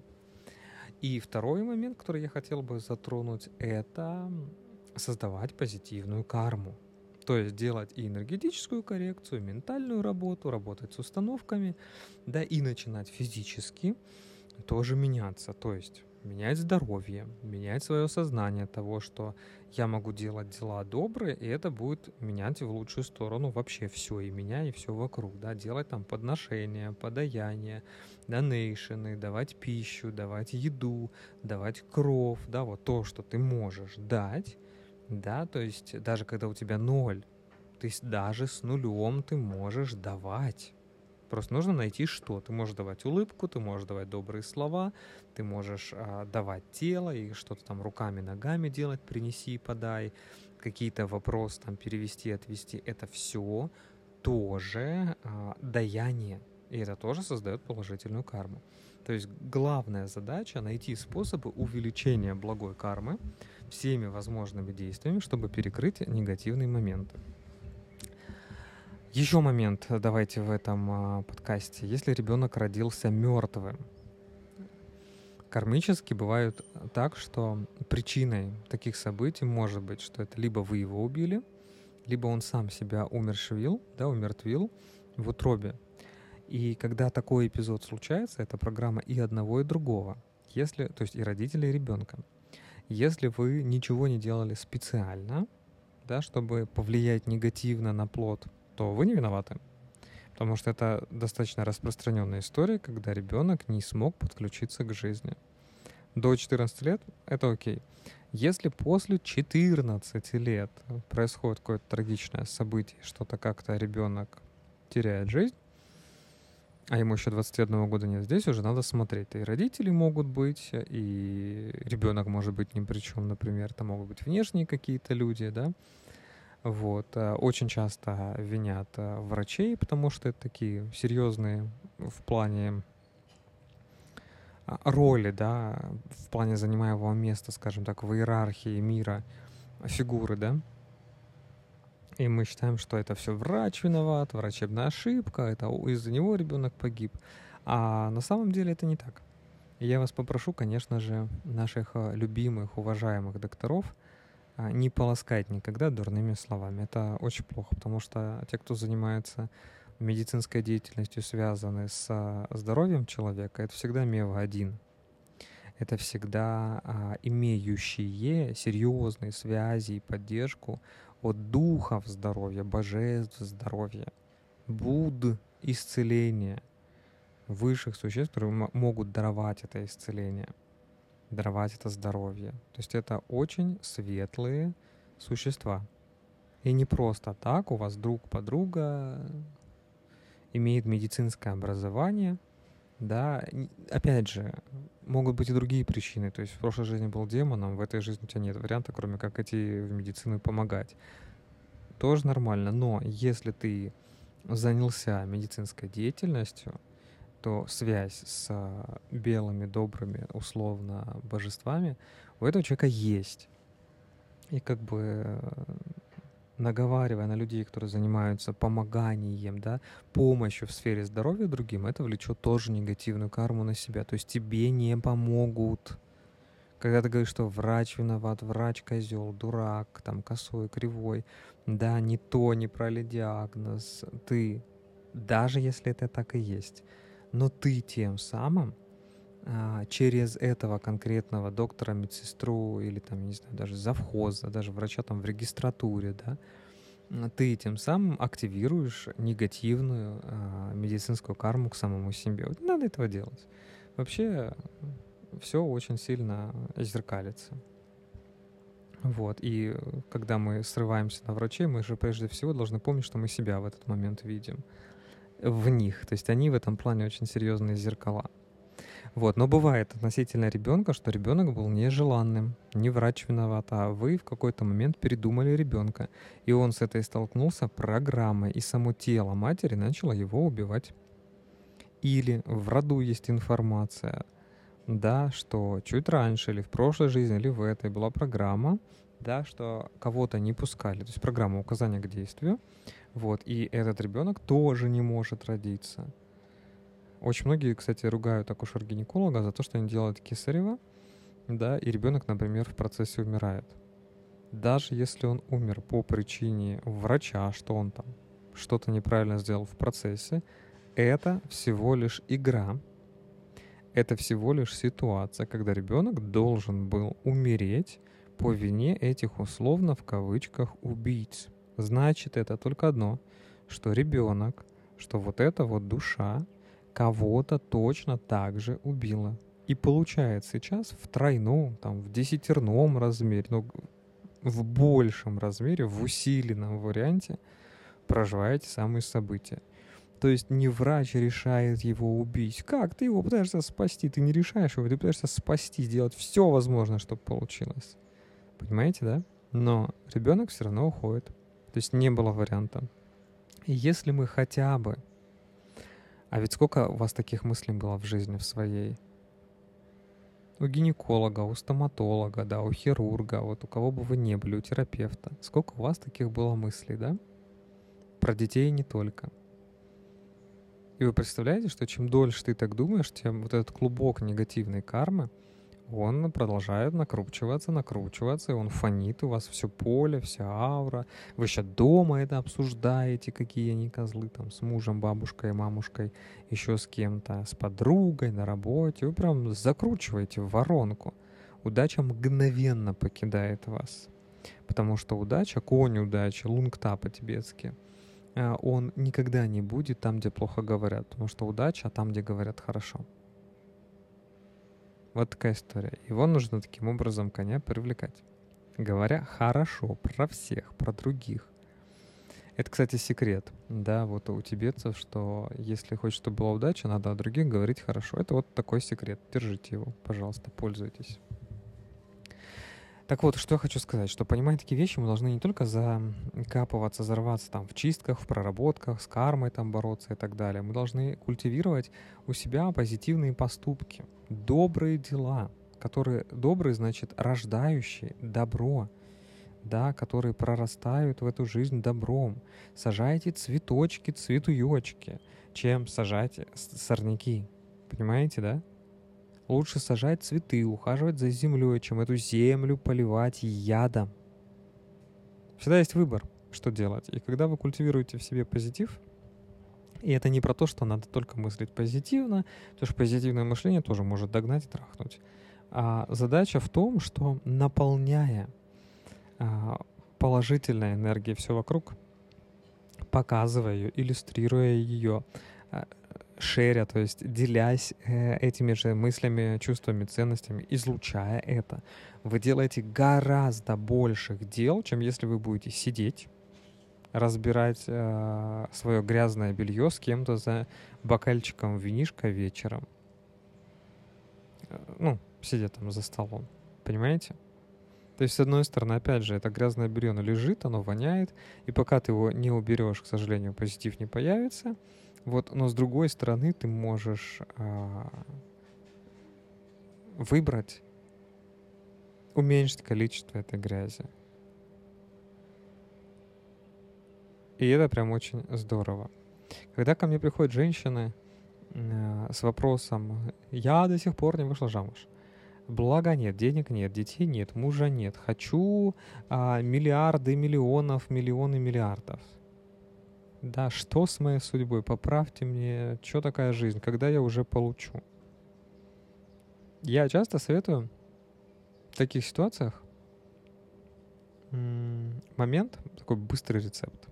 И второй момент, который я хотел бы затронуть, это создавать позитивную карму. То есть делать и энергетическую коррекцию, и ментальную работу, работать с установками, да и начинать физически тоже меняться. То есть менять здоровье, менять свое сознание того, что я могу делать дела добрые, и это будет менять в лучшую сторону вообще все, и меня, и все вокруг, да, делать там подношения, подаяние, донейшены, давать пищу, давать еду, давать кров, да, вот то, что ты можешь дать, да, то есть даже когда у тебя ноль, то есть даже с нулем ты можешь давать. Просто нужно найти что. Ты можешь давать улыбку, ты можешь давать добрые слова, ты можешь а, давать тело и что-то там руками, ногами делать, принеси и подай, какие-то вопросы там перевести, отвести. Это все тоже а, даяние. И это тоже создает положительную карму. То есть главная задача найти способы увеличения благой кармы всеми возможными действиями, чтобы перекрыть негативные моменты. Еще момент давайте в этом а, подкасте. Если ребенок родился мертвым, кармически бывает так, что причиной таких событий может быть, что это либо вы его убили, либо он сам себя умершвил, да, умертвил в утробе. И когда такой эпизод случается, это программа и одного, и другого. Если, то есть и родителей, и ребенка. Если вы ничего не делали специально, да, чтобы повлиять негативно на плод то вы не виноваты. Потому что это достаточно распространенная история, когда ребенок не смог подключиться к жизни. До 14 лет это окей. Если после 14 лет происходит какое-то трагичное событие, что-то как-то ребенок теряет жизнь, а ему еще 21 года нет, здесь уже надо смотреть. И родители могут быть, и ребенок может быть ни при чем, например, там могут быть внешние какие-то люди, да, вот. Э, очень часто винят э, врачей, потому что это такие серьезные в плане а, роли, да, в плане занимаемого места, скажем так, в иерархии мира фигуры, да. И мы считаем, что это все врач виноват, врачебная ошибка, это из-за него ребенок погиб. А на самом деле это не так. я вас попрошу, конечно же, наших э, любимых, уважаемых докторов – не полоскать никогда дурными словами. Это очень плохо, потому что те, кто занимается медицинской деятельностью, связанной с а, здоровьем человека, это всегда мева-1. Это всегда а, имеющие серьезные связи и поддержку от духов здоровья, божеств здоровья, Буд исцеления, высших существ, которые могут даровать это исцеление – даровать это здоровье. То есть это очень светлые существа. И не просто так у вас друг подруга имеет медицинское образование, да, опять же, могут быть и другие причины. То есть в прошлой жизни был демоном, в этой жизни у тебя нет варианта, кроме как идти в медицину и помогать. Тоже нормально. Но если ты занялся медицинской деятельностью, то связь с а, белыми, добрыми, условно, божествами у этого человека есть. И как бы наговаривая на людей, которые занимаются помоганием, да, помощью в сфере здоровья другим, это влечет тоже негативную карму на себя. То есть тебе не помогут. Когда ты говоришь, что врач виноват, врач козел, дурак, там косой, кривой, да, не то, не прали диагноз, ты, даже если это так и есть, но ты тем самым а, через этого конкретного доктора, медсестру или там, не знаю, даже завхоза, даже врача там в регистратуре, да, ты тем самым активируешь негативную э, медицинскую карму к самому себе. Вот не надо этого делать. Вообще все очень сильно зеркалится. Вот. И когда мы срываемся на врачей, мы же прежде всего должны помнить, что мы себя в этот момент видим в них. То есть они в этом плане очень серьезные зеркала. Вот. Но бывает относительно ребенка, что ребенок был нежеланным, не врач виноват, а вы в какой-то момент передумали ребенка. И он с этой столкнулся программой, и само тело матери начало его убивать. Или в роду есть информация, да, что чуть раньше или в прошлой жизни, или в этой была программа, да, что кого-то не пускали, то есть программа указания к действию, вот, и этот ребенок тоже не может родиться. Очень многие, кстати, ругают акушер-гинеколога за то, что они делают кесарево, да, и ребенок, например, в процессе умирает. Даже если он умер по причине врача, что он там что-то неправильно сделал в процессе, это всего лишь игра, это всего лишь ситуация, когда ребенок должен был умереть по вине этих условно в кавычках убийц. Значит, это только одно, что ребенок, что вот эта вот душа кого-то точно так же убила. И получает сейчас в тройном, там, в десятерном размере, ну, в большем размере, в усиленном варианте проживаете самые события. То есть не врач решает его убить. Как? Ты его пытаешься спасти. Ты не решаешь его, ты пытаешься спасти, сделать все возможное, чтобы получилось. Понимаете, да? Но ребенок все равно уходит. То есть не было варианта. И если мы хотя бы... А ведь сколько у вас таких мыслей было в жизни в своей? У гинеколога, у стоматолога, да, у хирурга, вот у кого бы вы ни были, у терапевта. Сколько у вас таких было мыслей, да? Про детей не только. И вы представляете, что чем дольше ты так думаешь, тем вот этот клубок негативной кармы, он продолжает накручиваться, накручиваться, и он фонит, у вас все поле, вся аура. Вы еще дома это обсуждаете, какие они козлы, там, с мужем, бабушкой, мамушкой, еще с кем-то, с подругой на работе. Вы прям закручиваете в воронку. Удача мгновенно покидает вас. Потому что удача, конь удачи, лунгта по-тибетски — Э, он никогда не будет там, где плохо говорят, потому что удача там, где говорят хорошо. Вот такая история. Его нужно таким образом коня привлекать. Говоря хорошо про всех, про других. Это, кстати, секрет, да, вот у тибетцев, что если хочешь, чтобы была удача, надо о других говорить хорошо. Это вот такой секрет. Держите его, пожалуйста, пользуйтесь. Так вот, что я хочу сказать, что понимая такие вещи, мы должны не только закапываться, зарваться там в чистках, в проработках, с кармой там бороться и так далее. Мы должны культивировать у себя позитивные поступки, добрые дела, которые добрые, значит, рождающие добро, да, которые прорастают в эту жизнь добром. Сажайте цветочки, цветуёчки, чем сажать сорняки. Понимаете, да? Лучше сажать цветы, ухаживать за землей, чем эту землю поливать ядом. Всегда есть выбор, что делать. И когда вы культивируете в себе позитив, и это не про то, что надо только мыслить позитивно, потому что позитивное мышление тоже может догнать и трахнуть. А задача в том, что наполняя а, положительной энергией все вокруг, показывая ее, иллюстрируя ее, шеря, то есть делясь э, этими же мыслями, чувствами, ценностями, излучая это, вы делаете гораздо больших дел, чем если вы будете сидеть, разбирать э, свое грязное белье с кем-то за бокальчиком винишка вечером. Э, ну, сидя там за столом. Понимаете? То есть, с одной стороны, опять же, это грязное белье, оно лежит, оно воняет, и пока ты его не уберешь, к сожалению, позитив не появится — вот, но с другой стороны, ты можешь а, выбрать уменьшить количество этой грязи. И это прям очень здорово. Когда ко мне приходят женщины э, с вопросом «Я до сих пор не вышла замуж», Блага нет, денег нет, детей нет, мужа нет. Хочу а, миллиарды миллионов, миллионы миллиардов. Да, что с моей судьбой? Поправьте мне, что такая жизнь, когда я уже получу. Я часто советую в таких ситуациях момент, такой быстрый рецепт.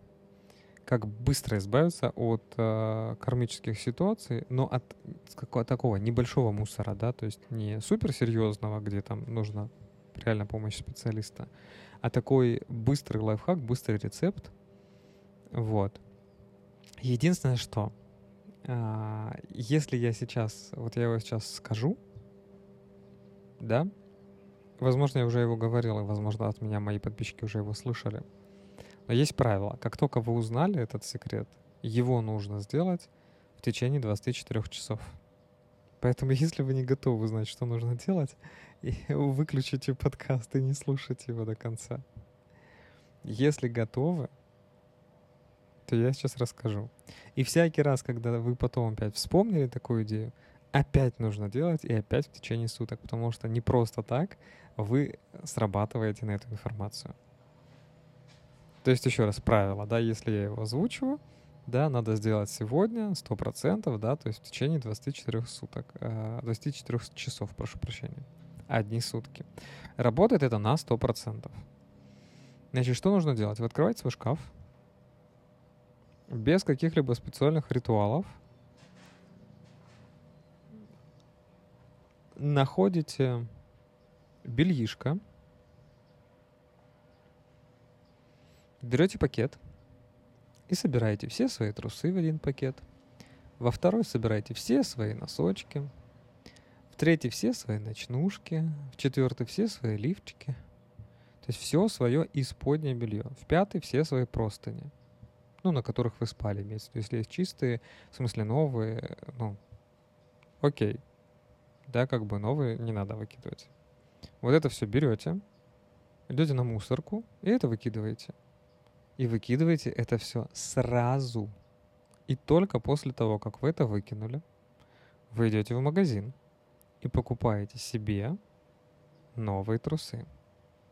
Как быстро избавиться от э, кармических ситуаций, но от какого такого небольшого мусора, да, то есть не суперсерьезного, где там нужна реально помощь специалиста, а такой быстрый лайфхак, быстрый рецепт. Вот. Единственное, что э, если я сейчас, вот я его сейчас скажу, да, Возможно, я уже его говорил, и, возможно, от меня мои подписчики уже его слышали. Но есть правило. Как только вы узнали этот секрет, его нужно сделать в течение 24 часов. Поэтому, если вы не готовы знать, что нужно делать, выключите подкаст и не слушайте его до конца. Если готовы, то я сейчас расскажу. И всякий раз, когда вы потом опять вспомнили такую идею, опять нужно делать и опять в течение суток, потому что не просто так вы срабатываете на эту информацию. То есть еще раз правило, да, если я его озвучиваю, да, надо сделать сегодня 100%, да, то есть в течение 24 суток, 24 э, часов, прошу прощения, одни сутки. Работает это на 100%. Значит, что нужно делать? Вы открываете свой шкаф, без каких-либо специальных ритуалов, находите бельишко, берете пакет и собираете все свои трусы в один пакет. Во второй собираете все свои носочки. В третий все свои ночнушки. В четвертый все свои лифчики. То есть все свое исподнее белье. В пятый все свои простыни. Ну, на которых вы спали имеется. То есть, если есть чистые, в смысле новые, ну, окей. Да, как бы новые не надо выкидывать. Вот это все берете, идете на мусорку и это выкидываете. И выкидываете это все сразу. И только после того, как вы это выкинули, вы идете в магазин и покупаете себе новые трусы,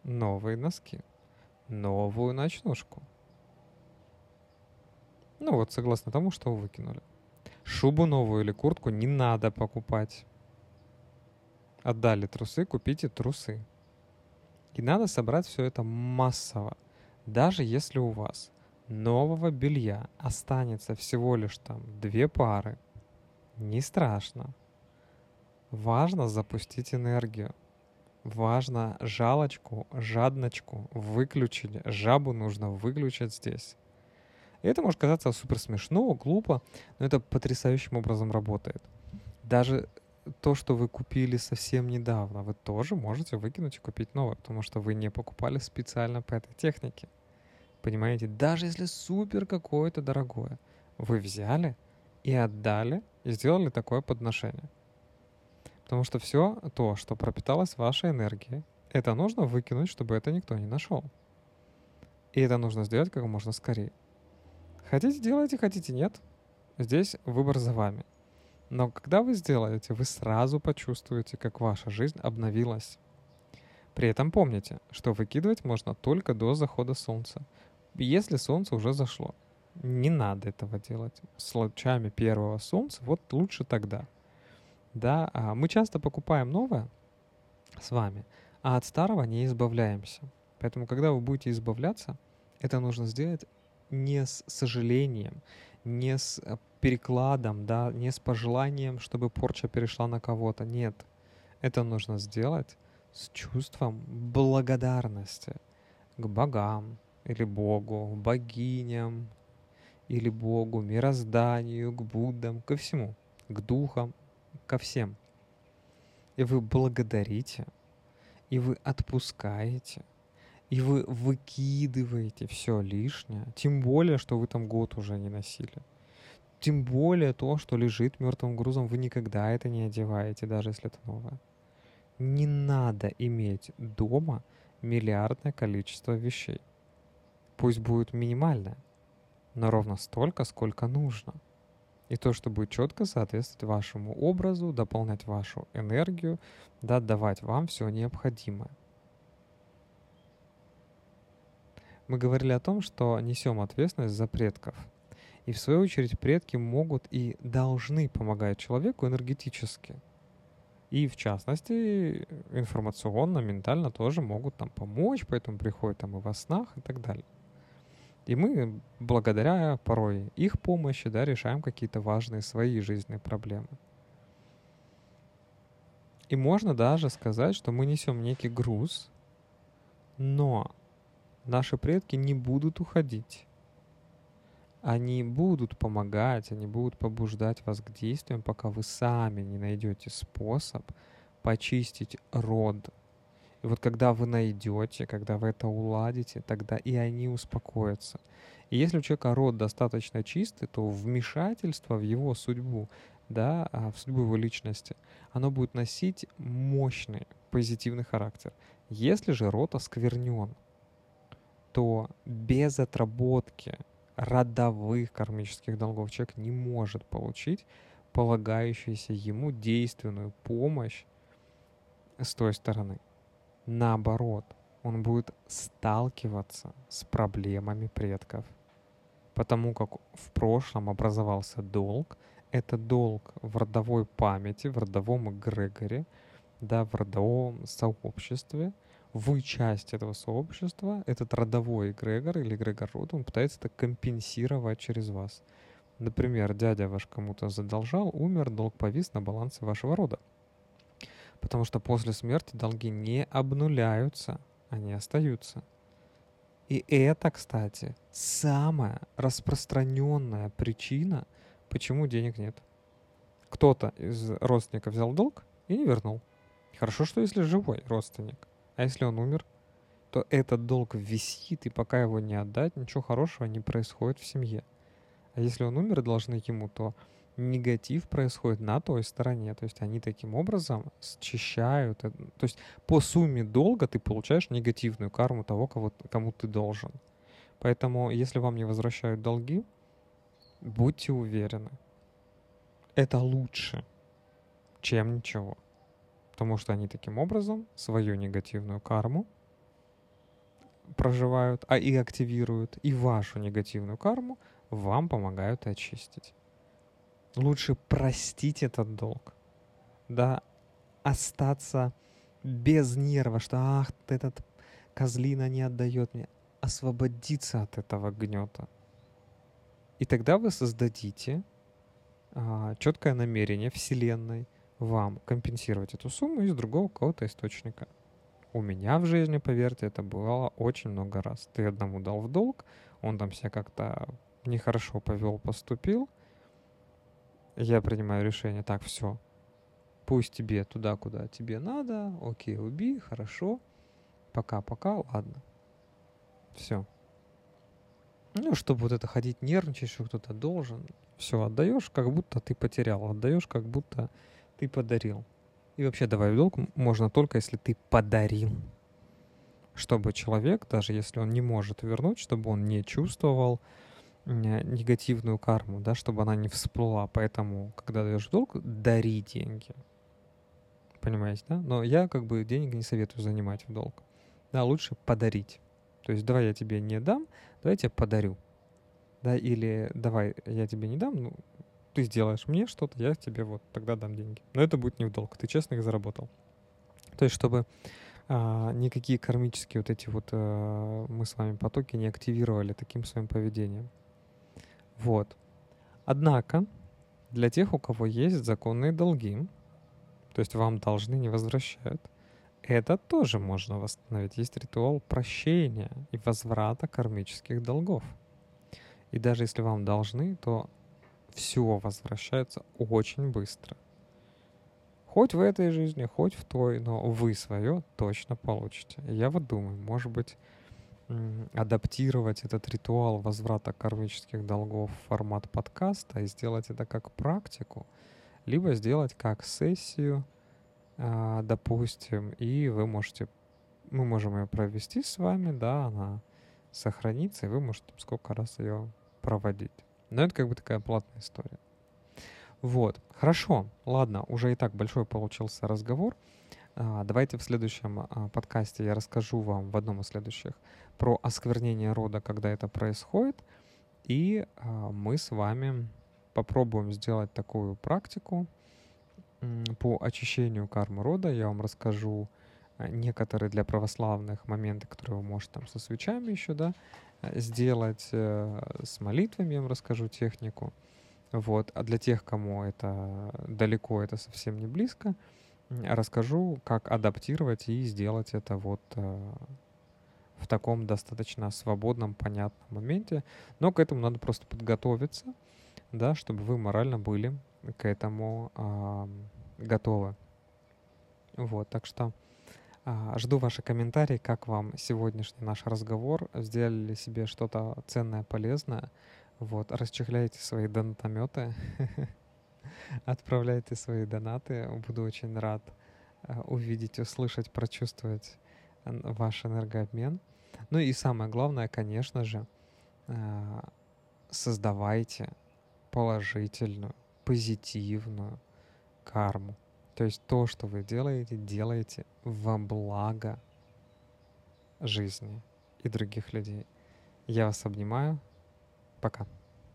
новые носки, новую ночнушку. Ну вот, согласно тому, что вы выкинули. Шубу новую или куртку не надо покупать. Отдали трусы, купите трусы. И надо собрать все это массово. Даже если у вас нового белья останется всего лишь там две пары, не страшно. Важно запустить энергию. Важно жалочку, жадночку выключить. Жабу нужно выключить здесь. И это может казаться супер смешно, глупо, но это потрясающим образом работает. Даже то, что вы купили совсем недавно, вы тоже можете выкинуть и купить новое, потому что вы не покупали специально по этой технике. Понимаете, даже если супер какое-то дорогое, вы взяли и отдали, и сделали такое подношение. Потому что все то, что пропиталось вашей энергией, это нужно выкинуть, чтобы это никто не нашел. И это нужно сделать как можно скорее. Хотите делайте, хотите нет. Здесь выбор за вами. Но когда вы сделаете, вы сразу почувствуете, как ваша жизнь обновилась. При этом помните, что выкидывать можно только до захода солнца. Если солнце уже зашло, не надо этого делать. С лучами первого солнца, вот лучше тогда. Да, а мы часто покупаем новое с вами, а от старого не избавляемся. Поэтому, когда вы будете избавляться, это нужно сделать не с сожалением, не с э, перекладом, да, не с пожеланием, чтобы порча перешла на кого-то. Нет. Это нужно сделать с чувством благодарности к богам или Богу, богиням или Богу, мирозданию, к Буддам, ко всему, к духам, ко всем. И вы благодарите, и вы отпускаете, и вы выкидываете все лишнее, тем более, что вы там год уже не носили. Тем более то, что лежит мертвым грузом, вы никогда это не одеваете, даже если это новое. Не надо иметь дома миллиардное количество вещей. Пусть будет минимальное, но ровно столько, сколько нужно. И то, что будет четко соответствовать вашему образу, дополнять вашу энергию, да, давать вам все необходимое. Мы говорили о том, что несем ответственность за предков. И в свою очередь предки могут и должны помогать человеку энергетически. И в частности, информационно, ментально тоже могут там помочь, поэтому приходят там и во снах и так далее. И мы, благодаря порой их помощи, да, решаем какие-то важные свои жизненные проблемы. И можно даже сказать, что мы несем некий груз, но наши предки не будут уходить. Они будут помогать, они будут побуждать вас к действиям, пока вы сами не найдете способ почистить род. И вот когда вы найдете, когда вы это уладите, тогда и они успокоятся. И если у человека род достаточно чистый, то вмешательство в его судьбу, да, а, в судьбу его личности, оно будет носить мощный позитивный характер. Если же род осквернен, то без отработки родовых кармических долгов человек не может получить полагающуюся ему действенную помощь с той стороны. Наоборот, он будет сталкиваться с проблемами предков. Потому как в прошлом образовался долг, это долг в родовой памяти, в родовом эгрегоре, да, в родовом сообществе – вы часть этого сообщества, этот родовой эгрегор или эгрегор рода, он пытается это компенсировать через вас. Например, дядя ваш кому-то задолжал, умер, долг повис на балансе вашего рода. Потому что после смерти долги не обнуляются, они остаются. И это, кстати, самая распространенная причина, почему денег нет. Кто-то из родственников взял долг и не вернул. Хорошо, что если живой родственник. А если он умер, то этот долг висит, и пока его не отдать, ничего хорошего не происходит в семье. А если он умер, должны ему, то негатив происходит на той стороне. То есть они таким образом счищают. То есть по сумме долга ты получаешь негативную карму того, кого, кому ты должен. Поэтому, если вам не возвращают долги, будьте уверены, это лучше, чем ничего потому что они таким образом свою негативную карму проживают, а и активируют, и вашу негативную карму вам помогают очистить. Лучше простить этот долг, да, остаться без нерва, что ах, этот козлина не отдает мне, освободиться от этого гнета. И тогда вы создадите а, четкое намерение Вселенной – вам компенсировать эту сумму из другого какого-то источника. У меня в жизни, поверьте, это бывало очень много раз. Ты одному дал в долг, он там себя как-то нехорошо повел, поступил. Я принимаю решение, так, все, пусть тебе туда, куда тебе надо, окей, убей, хорошо, пока-пока, ладно. Все. Ну, чтобы вот это ходить нервничать, что кто-то должен, все отдаешь, как будто ты потерял, отдаешь, как будто ты подарил. И вообще давай в долг можно только, если ты подарил. Чтобы человек, даже если он не может вернуть, чтобы он не чувствовал негативную карму, да, чтобы она не всплыла. Поэтому, когда даешь долг, дари деньги. Понимаете, да? Но я как бы денег не советую занимать в долг. Да, лучше подарить. То есть давай я тебе не дам, давай я тебе подарю. Да, или давай я тебе не дам, ну, ты сделаешь мне что-то, я тебе вот тогда дам деньги. Но это будет не в долг, ты честно их заработал. То есть, чтобы а, никакие кармические вот эти вот а, мы с вами потоки не активировали таким своим поведением. Вот. Однако, для тех, у кого есть законные долги, то есть вам должны не возвращают, это тоже можно восстановить. Есть ритуал прощения и возврата кармических долгов. И даже если вам должны, то все возвращается очень быстро. Хоть в этой жизни, хоть в той, но вы свое точно получите. Я вот думаю, может быть, адаптировать этот ритуал возврата кармических долгов в формат подкаста и сделать это как практику, либо сделать как сессию, а, допустим, и вы можете, мы можем ее провести с вами, да, она сохранится, и вы можете сколько раз ее проводить. Но это как бы такая платная история. Вот, хорошо, ладно, уже и так большой получился разговор. А, давайте в следующем а, подкасте я расскажу вам в одном из следующих про осквернение рода, когда это происходит. И а, мы с вами попробуем сделать такую практику по очищению кармы рода. Я вам расскажу некоторые для православных моменты, которые вы можете там со свечами еще, да, сделать, э, с молитвами я вам расскажу технику. Вот. А для тех, кому это далеко, это совсем не близко, расскажу, как адаптировать и сделать это вот э, в таком достаточно свободном, понятном моменте. Но к этому надо просто подготовиться, да, чтобы вы морально были к этому э, готовы. Вот, так что жду ваши комментарии, как вам сегодняшний наш разговор. Сделали себе что-то ценное, полезное. Вот, расчехляйте свои донатометы, отправляйте свои донаты. Буду очень рад э, увидеть, услышать, прочувствовать ваш энергообмен. Ну и самое главное, конечно же, э, создавайте положительную, позитивную карму. То есть то, что вы делаете, делаете во благо жизни и других людей. Я вас обнимаю. Пока.